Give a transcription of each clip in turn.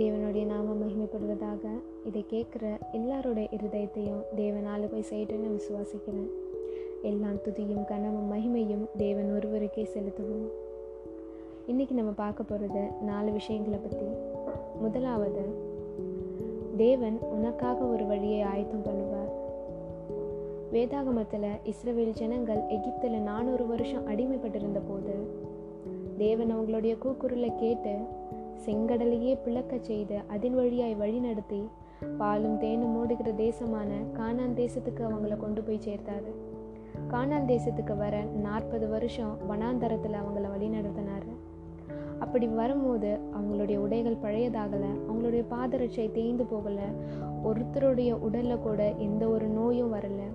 தேவனுடைய நாம மகிமைப்படுவதாக இதை கேட்குற எல்லாரோட இருதயத்தையும் தேவனால் போய் செய்யட்டுன்னு விசுவாசிக்கிறேன். எல்லாம் துதியும் கனமும் மகிமையும் தேவன் ஒருவருக்கே செலுத்துவோம். இன்றைக்கி நம்ம பார்க்க போகிறது நாலு விஷயங்களை பற்றி முதலாவது தேவன் உனக்காக ஒரு வழியை ஆயத்தம் பண்ணுவார். வேதாகமத்தில் இஸ்ரவேல் ஜனங்கள் எகிப்தில் நானூறு வருஷம் அடிமைப்பட்டிருந்த போது தேவன் அவங்களுடைய கூக்குரலை கேட்டு செங்கடலையே பிளக்க செய்து அதன் வழியாய் வழிநடத்தி பாலும் தேனும் மூடுகிற தேசமான கானான் தேசத்துக்கு அவங்கள கொண்டு போய் சேர்த்தாரு. கானான் தேசத்துக்கு வர நாற்பது வருஷம் வனாந்தரத்தில் அவங்கள வழி நடத்தினாரு. அப்படி வரும்போது அவங்களுடைய உடைகள் பழையதாகலை அவங்களுடைய பாதரட்சை தேய்ந்து போகலை ஒருத்தருடைய உடலில் கூட எந்த ஒரு நோயும் வரலை.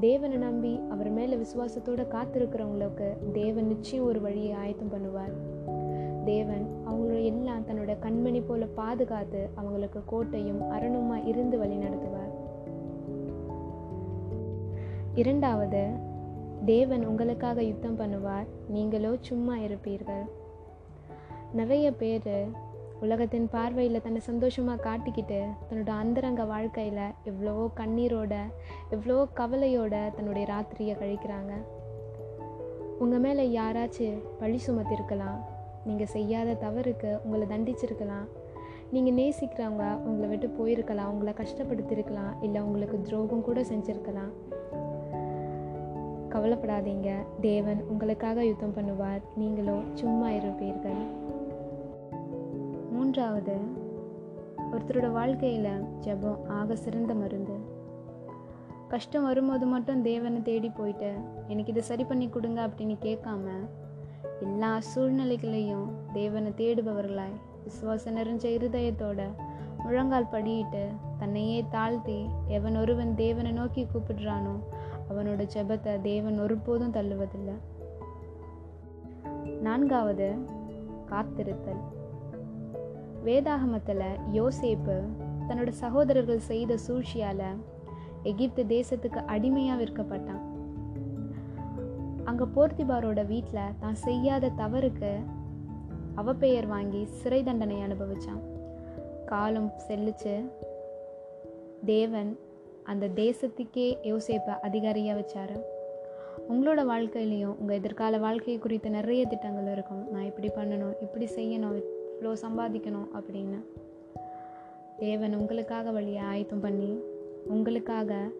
தேவனை நம்பி அவர் மேலே விசுவாசத்தோடு காத்திருக்கிறவங்களுக்கு தேவன் நிச்சயம் ஒரு வழியை ஆயத்தம் பண்ணுவார். தேவன் அவங்களோட எல்லாம் தன்னோட கண்மணி போல பாதுகாத்து அவங்களுக்கு கோட்டையும் அரணுமா இருந்து வழி நடத்துவார். இரண்டாவது தேவன் உங்களுக்காக யுத்தம் பண்ணுவார். நீங்களோ சும்மா இருப்பீர்கள். நிறைய பேர் உலகத்தின் பார்வையில் தன்னை சந்தோஷமாக காட்டிக்கிட்டு தன்னோட அந்தரங்க வாழ்க்கையில் எவ்வளவோ கண்ணீரோட எவ்வளவோ கவலையோட தன்னுடைய ராத்திரியை கழிக்கிறாங்க. உங்கள் மேலே யாராச்சும் பழி சுமத்திருக்கலாம். நீங்கள் செய்யாத தவறுக்கு உங்களை தண்டிச்சிருக்கலாம். நீங்கள் நேசிக்கிறவங்க உங்களை விட்டு போயிருக்கலாம் உங்களை கஷ்டப்படுத்திருக்கலாம் இல்லை உங்களுக்கு துரோகம் கூட செஞ்சுருக்கலாம். கவலைப்படாதீங்க. தேவன் உங்களுக்காக யுத்தம் பண்ணுவார். நீங்களோ சும்மா இருப்பீர்கள். மூன்றாவது ஒருத்தரோட வாழ்க்கையில் ஜெபம் ஆக சிறந்த மருந்து. கஷ்டம் வரும்போது மட்டும் தேவனை தேடி போயிட்டு எனக்கு இதை சரி பண்ணி கொடுங்க அப்படின்னு கேட்காம எல்லா சூழ்நிலைகளையும் தேவனை தேடுபவர்களாய் விசுவாச நிறைஞ்ச இருதயத்தோட முழங்கால் படியிட்டு தன்னையே தாழ்த்தி எவன் ஒருவன் தேவனை நோக்கி கூப்பிடுறானோ அவனோட ஜெபத்தை தேவன் ஒருபோதும் தள்ளுவதில்லை. நான்காவது காத்திருத்தல். வேதாகமத்தில் யோசேப்பு தன்னோட சகோதரர்கள் செய்த சூழ்ச்சியால் எகிப்து தேசத்துக்கு அடிமையாக விற்கப்பட்டான். அங்கே போர்த்திபாரோட வீட்டில் தான் செய்யாத தவறுக்கு அவ பெயர் வாங்கி சிறை தண்டனை அனுபவித்தான் காலம் செல்லிச்சு. தேவன் அந்த தேசத்துக்கே யோசேப்பை அதிகாரியாக வச்சார். உங்களோட வாழ்க்கையிலையும் உங்கள் எதிர்கால வாழ்க்கை குறித்த நிறைய திட்டங்கள் இருக்கும். நான் இப்படி பண்ணணும் இப்படி செய்யணும் இவ்வளோ சம்பாதிக்கணும் அப்படின்னு. தேவன் உங்களுக்காக வழியை ஆயத்தம் பண்ணி உங்களுக்காக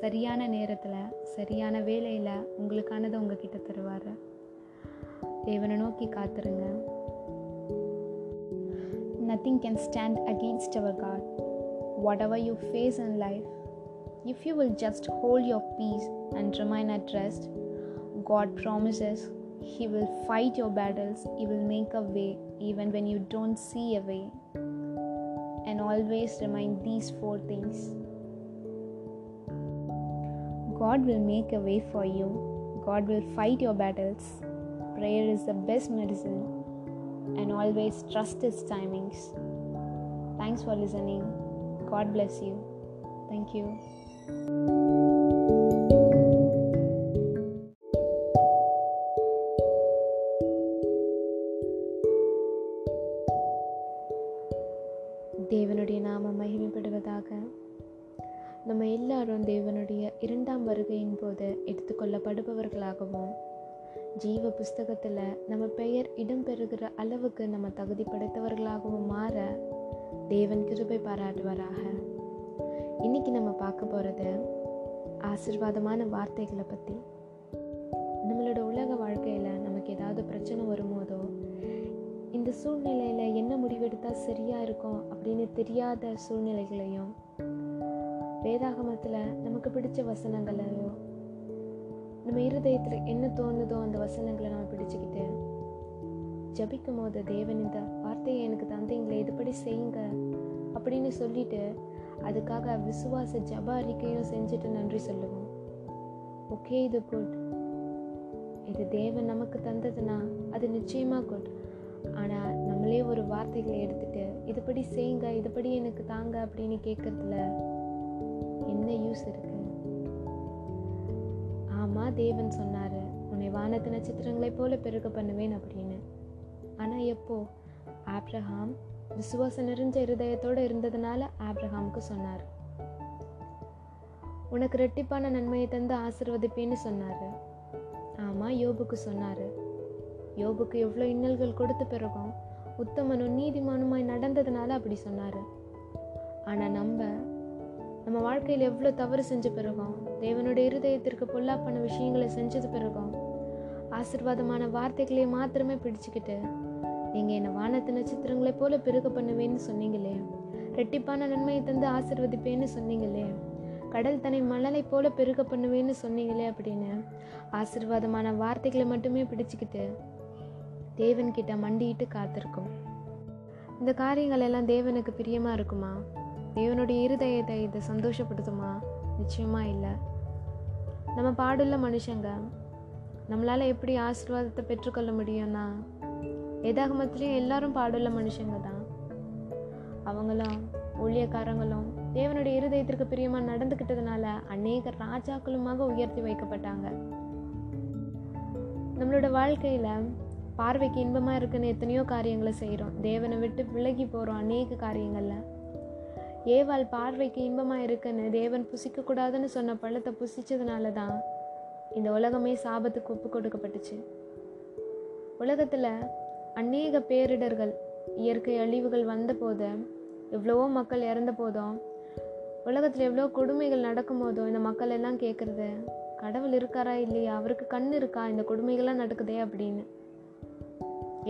சரியான நேரத்தில் சரியான வேலையில் உங்களுக்கானதை உங்ககிட்ட தருவார் தேவனை நோக்கி காத்துருங்க nothing can stand against our God whatever you face in life if you will just hold your peace and remain at rest, God promises He will fight your battles, He will make a way even when you don't see a way. And always remind these four things God will make a way for you, God will fight your battles. Prayer is the best medicine, and always trust His timings. Thanks for listening. God bless you. Thank you. இரண்டாம் போது எடுத்துக்கொள்ளப்படுபவர்களாகவும். ஜீவ புஸ்தகத்தில் நம்ம பெயர் இடம்பெறுகிற அளவுக்கு நம்ம தகுதி படைத்தவர்களாகவும் மாற தேவன் கிருபை பாராட்டுவாராக. இன்னைக்கு நம்ம பார்க்க போகிறது ஆசிர்வாதமான வார்த்தைகளை பற்றி நம்மளோட உலக வாழ்க்கையில் நமக்கு ஏதாவது பிரச்சனை வரும்போதோ இந்த சூழ்நிலையில் என்ன முடிவெடுத்தால் சரியாக இருக்கும் அப்படின்னு தெரியாத சூழ்நிலைகளையும் வேதாகமத்தில் நமக்கு பிடிச்ச வசனங்களையோ நம்ம இருதயத்தில் என்ன தோணுதோ அந்த வசனங்களை நம்ம பிடிச்சிக்கிட்டு ஜபிக்கும் போது தேவன் இந்த வார்த்தையை எனக்கு தந்தீங்களே இதுபடி செய்யுங்க அப்படின்னு சொல்லிட்டு அதுக்காக விசுவாச ஜப அறிக்கையும் செஞ்சுட்டு நன்றி சொல்லுவோம். ஓகே இது குட். இது தேவன் நமக்கு தந்ததுன்னா அது நிச்சயமாக குட். ஆனால் நம்மளே ஒரு வார்த்தைகளை எடுத்துட்டு இதுபடி செய்யுங்க இதுபடி எனக்கு தாங்க அப்படின்னு கேட்கறதுல என்ன யூஸ் இருக்கு? ஆமாம் தேவன் சொன்னார் உன்னை வானத்து நட்சத்திரங்களைப் போல பெருக பண்ணுவேன் அப்படின்னு. ஆனால் எப்போ? ஆப்ரஹாம் விசுவாசம் நிறைஞ்ச இருதயத்தோடு இருந்ததுனால ஆப்ரஹாமுக்கு சொன்னார். உனக்கு ரெட்டிப்பான நன்மையை தந்து ஆசிர்வதிப்பேன்னு சொன்னார். ஆமாம் யோபுக்கு சொன்னார். யோபுக்கு எவ்வளோ இன்னல்கள் கொடுத்த பிறகும் உத்தமனும் நீதிமானுமாய் நடந்ததுனால அப்படி சொன்னார். ஆனால் நம்ம நம்ம வாழ்க்கையில் எவ்வளோ தவறு செஞ்ச பிறகும் தேவனுடைய இருதயத்திற்கு பொல்லாப்பான விஷயங்களை செஞ்சது பிறகும் ஆசிர்வாதமான வார்த்தைகளை மாத்திரமே பிடிச்சுக்கிட்டு நீங்கள் என்னை வானத்து நட்சத்திரங்களை போல பெருக பண்ணுவேன்னு சொன்னீங்களே ரெட்டிப்பான நன்மையை தந்து ஆசிர்வதிப்பேன்னு சொன்னீங்களே கடல் தன்னை மணலை போல பெருக பண்ணுவேன்னு சொன்னீங்களே அப்படின்னு ஆசிர்வாதமான வார்த்தைகளை மட்டுமே பிடிச்சுக்கிட்டு தேவன்கிட்ட மண்டிட்டு காத்திருக்கும். இந்த காரியங்கள் எல்லாம் தேவனுக்கு பிரியமாக இருக்குமா? தேவனுடைய இருதயத்தை இதை சந்தோஷப்படுத்துமா? நிச்சயமாக இல்லை. நம்ம பாடுள்ள மனுஷங்க நம்மளால் எப்படி ஆசீர்வாதத்தை பெற்றுக்கொள்ள முடியும்னா எதாகமத்துலேயும் எல்லாரும் பாடுள்ள மனுஷங்க தான். அவங்களும் ஊழியக்காரங்களும் தேவனுடைய இருதயத்திற்கு பிரியமாக நடந்துக்கிட்டதுனால அநேக ராஜாக்களுமாக உயர்த்தி வைக்கப்பட்டாங்க. நம்மளோட வாழ்க்கையில் பார்வைக்கு இன்பமாக இருக்குன்னு எத்தனையோ காரியங்களை செய்கிறோம் தேவனை விட்டு விலகி போகிறோம் அநேக காரியங்களில். ஏவாள் பார்வைக்கு இன்பமாக இருக்குன்னு தேவன் புசிக்கக்கூடாதுன்னு சொன்ன பழத்தை புசிச்சதுனால தான் இந்த உலகமே சாபத்துக்கு ஒப்பு கொடுக்கப்பட்டுச்சு. உலகத்தில் அநேக பேரிடர்கள் இயற்கை அழிவுகள் வந்த போது எவ்வளவோ மக்கள் இறந்த போதும் உலகத்தில் எவ்வளோ கொடுமைகள் நடக்கும் போதும் இந்த மக்கள் எல்லாம் கேட்குறது கடவுள் இருக்காரா இல்லையா? அவருக்கு கண் இருக்கா? இந்த கொடுமைகள்லாம் நடக்குதே அப்படின்னு.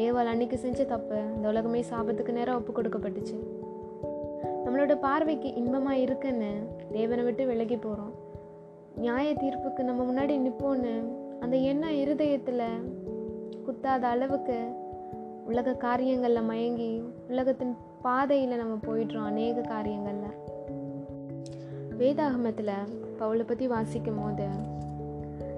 ஏவாள் அன்னைக்கு செஞ்ச தப்பு இந்த உலகமே சாபத்துக்கு நேரம் ஒப்பு கொடுக்கப்பட்டுச்சு. நம்மளோட பார்வைக்கு இன்பமாக இருக்குன்னு தேவனை விட்டு விலகி போகிறோம் நியாய தீர்ப்புக்கு நம்ம முன்னாடி நிற்போன்னு அந்த எண்ணம் இருதயத்தில் குத்தாத அளவுக்கு உலக காரியங்களில் மயங்கி உலகத்தின் பாதையில் நம்ம போயிடுறோம் அநேக காரியங்களில். வேதாகமத்தில் பவுலை பற்றி வாசிக்கும் போது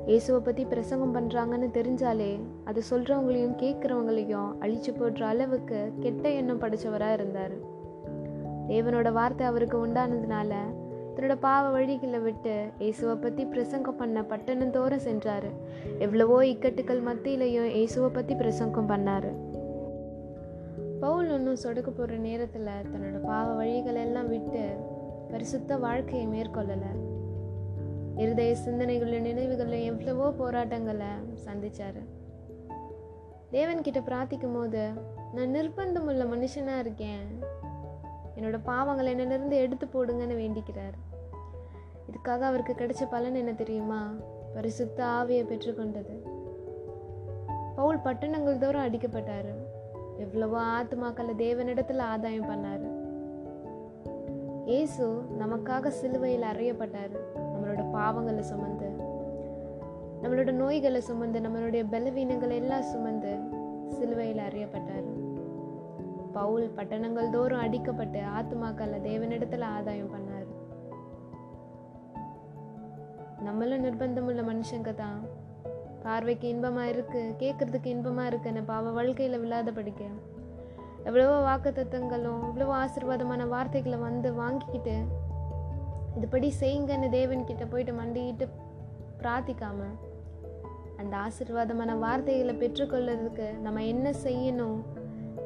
இயேசுவை பற்றி பிரசங்கம் பண்ணுறாங்கன்னு தெரிஞ்சாலே அது சொல்கிறவங்களையும் கேட்குறவங்களையும் அழிச்சு போடுற அளவுக்கு கெட்ட எண்ணம் படித்தவராக இருந்தார். தேவனோட வார்த்தை அவருக்கு உண்டானதுனால தன்னோட பாவ வழிகளை விட்டு இயேசுவை பற்றி பிரசங்கம் பண்ண பட்டணந்தோறும் சென்றார். எவ்வளவோ இக்கட்டுக்கள் மத்தியிலையும் இயேசுவை பற்றி பிரசங்கம் பண்ணார். பவுல் ஒன்றும் சொடுக்க போகிற நேரத்தில் தன்னோட பாவ வழிகள் எல்லாம் விட்டு பரிசுத்த வாழ்க்கையை மேற்கொள்ளலை. இருதய சிந்தனைகளின் நினைவுகளில் எவ்வளவோ போராட்டங்களை சந்திச்சார். தேவன்கிட்ட பிரார்த்திக்கும் போது நான் நிர்பந்தம் உள்ள மனுஷனாக இருக்கேன். என்னோட பாவங்களை என்னிலிருந்து எடுத்து போடுங்கன்னு வேண்டிக்கிறார். இதுக்காக அவருக்கு கிடைச்ச பலன் என்ன தெரியுமா? பரிசுத்த ஆவியை பெற்றுக்கொண்டது. பவுல் பட்டணங்கள் தோறும் அடிக்கப்பட்டார். எவ்வளவோ ஆத்துமாக்களை தேவனிடத்தில் ஆதாயம் பண்ணார். இயேசு நமக்காக சிலுவையில் அறையப்பட்டார். நம்மளோட பாவங்களை சுமந்து நம்மளோட நோய்களை சுமந்து நம்மளுடைய பலவீனங்களை எல்லாம் சுமந்து சிலுவையில் அறியப்பட்டார். பவுல் பட்டணங்கள் தோறும் அடிக்கப்பட்டு ஆத்துமாக்களை தேவனிடத்துல ஆதாயம் பண்ணார். நம்மளும் நிர்பந்தம் உள்ள மனுஷங்க தான். பார்வைக்கு இன்பமா இருக்கு கேட்கறதுக்கு இன்பமா இருக்குன்னு பாவ வாழ்க்கையில விழாத படிக்க எவ்வளவோ வாக்கு தத்துவங்களும் இவ்வளவோ ஆசீர்வாதமான வார்த்தைகளை வந்து வாங்கிக்கிட்டு இதுபடி செய்யுங்கன்னு தேவன் கிட்ட போயிட்டு மண்டிக்கிட்டு பிரார்த்திக்காம அந்த ஆசீர்வாதமான வார்த்தைகளை பெற்றுக்கொள்றதுக்கு நம்ம என்ன செய்யணும்?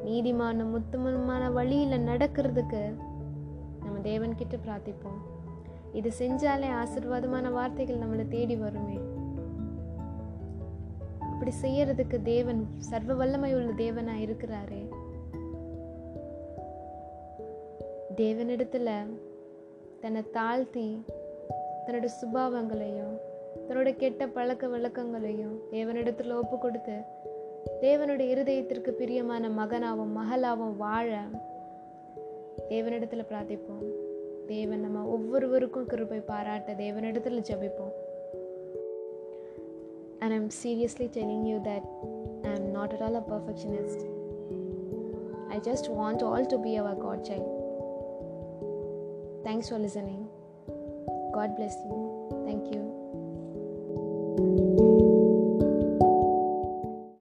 நீதிமான முத்தமமான வழியில் நடக்கிறதுக்கு நம்ம தேவன்கிட்ட பிரார்த்திப்போம். இது செஞ்சாலே ஆசீர்வாதமான வார்த்தைகள் நம்மளை தேடி வருமே. அப்படி செய்யறதுக்கு தேவன் சர்வ வல்லமை உள்ள தேவனா இருக்கிறாரே. தேவனிடத்துல தன்னை தாழ்த்தி தன்னோட சுபாவங்களையும் தன்னோட கெட்ட பழக்க வழக்கங்களையும் தேவனிடத்துல ஒப்பு கொடுத்து தேவனுடைய இருதயத்திற்கு பிரியமான மகனாகவும் மகளாகவும் வாழ தேவனிடத்தில் பிரார்த்திப்போம் தேவன் நம்ம ஒவ்வொருவருக்கும் கிருபை பாராட்ட தேவனிடத்தில் ஜபிப்போம் and I'm seriously telling you that I am not at all a perfectionist I just want all to be our God child thanks for listening God bless you thank you thank you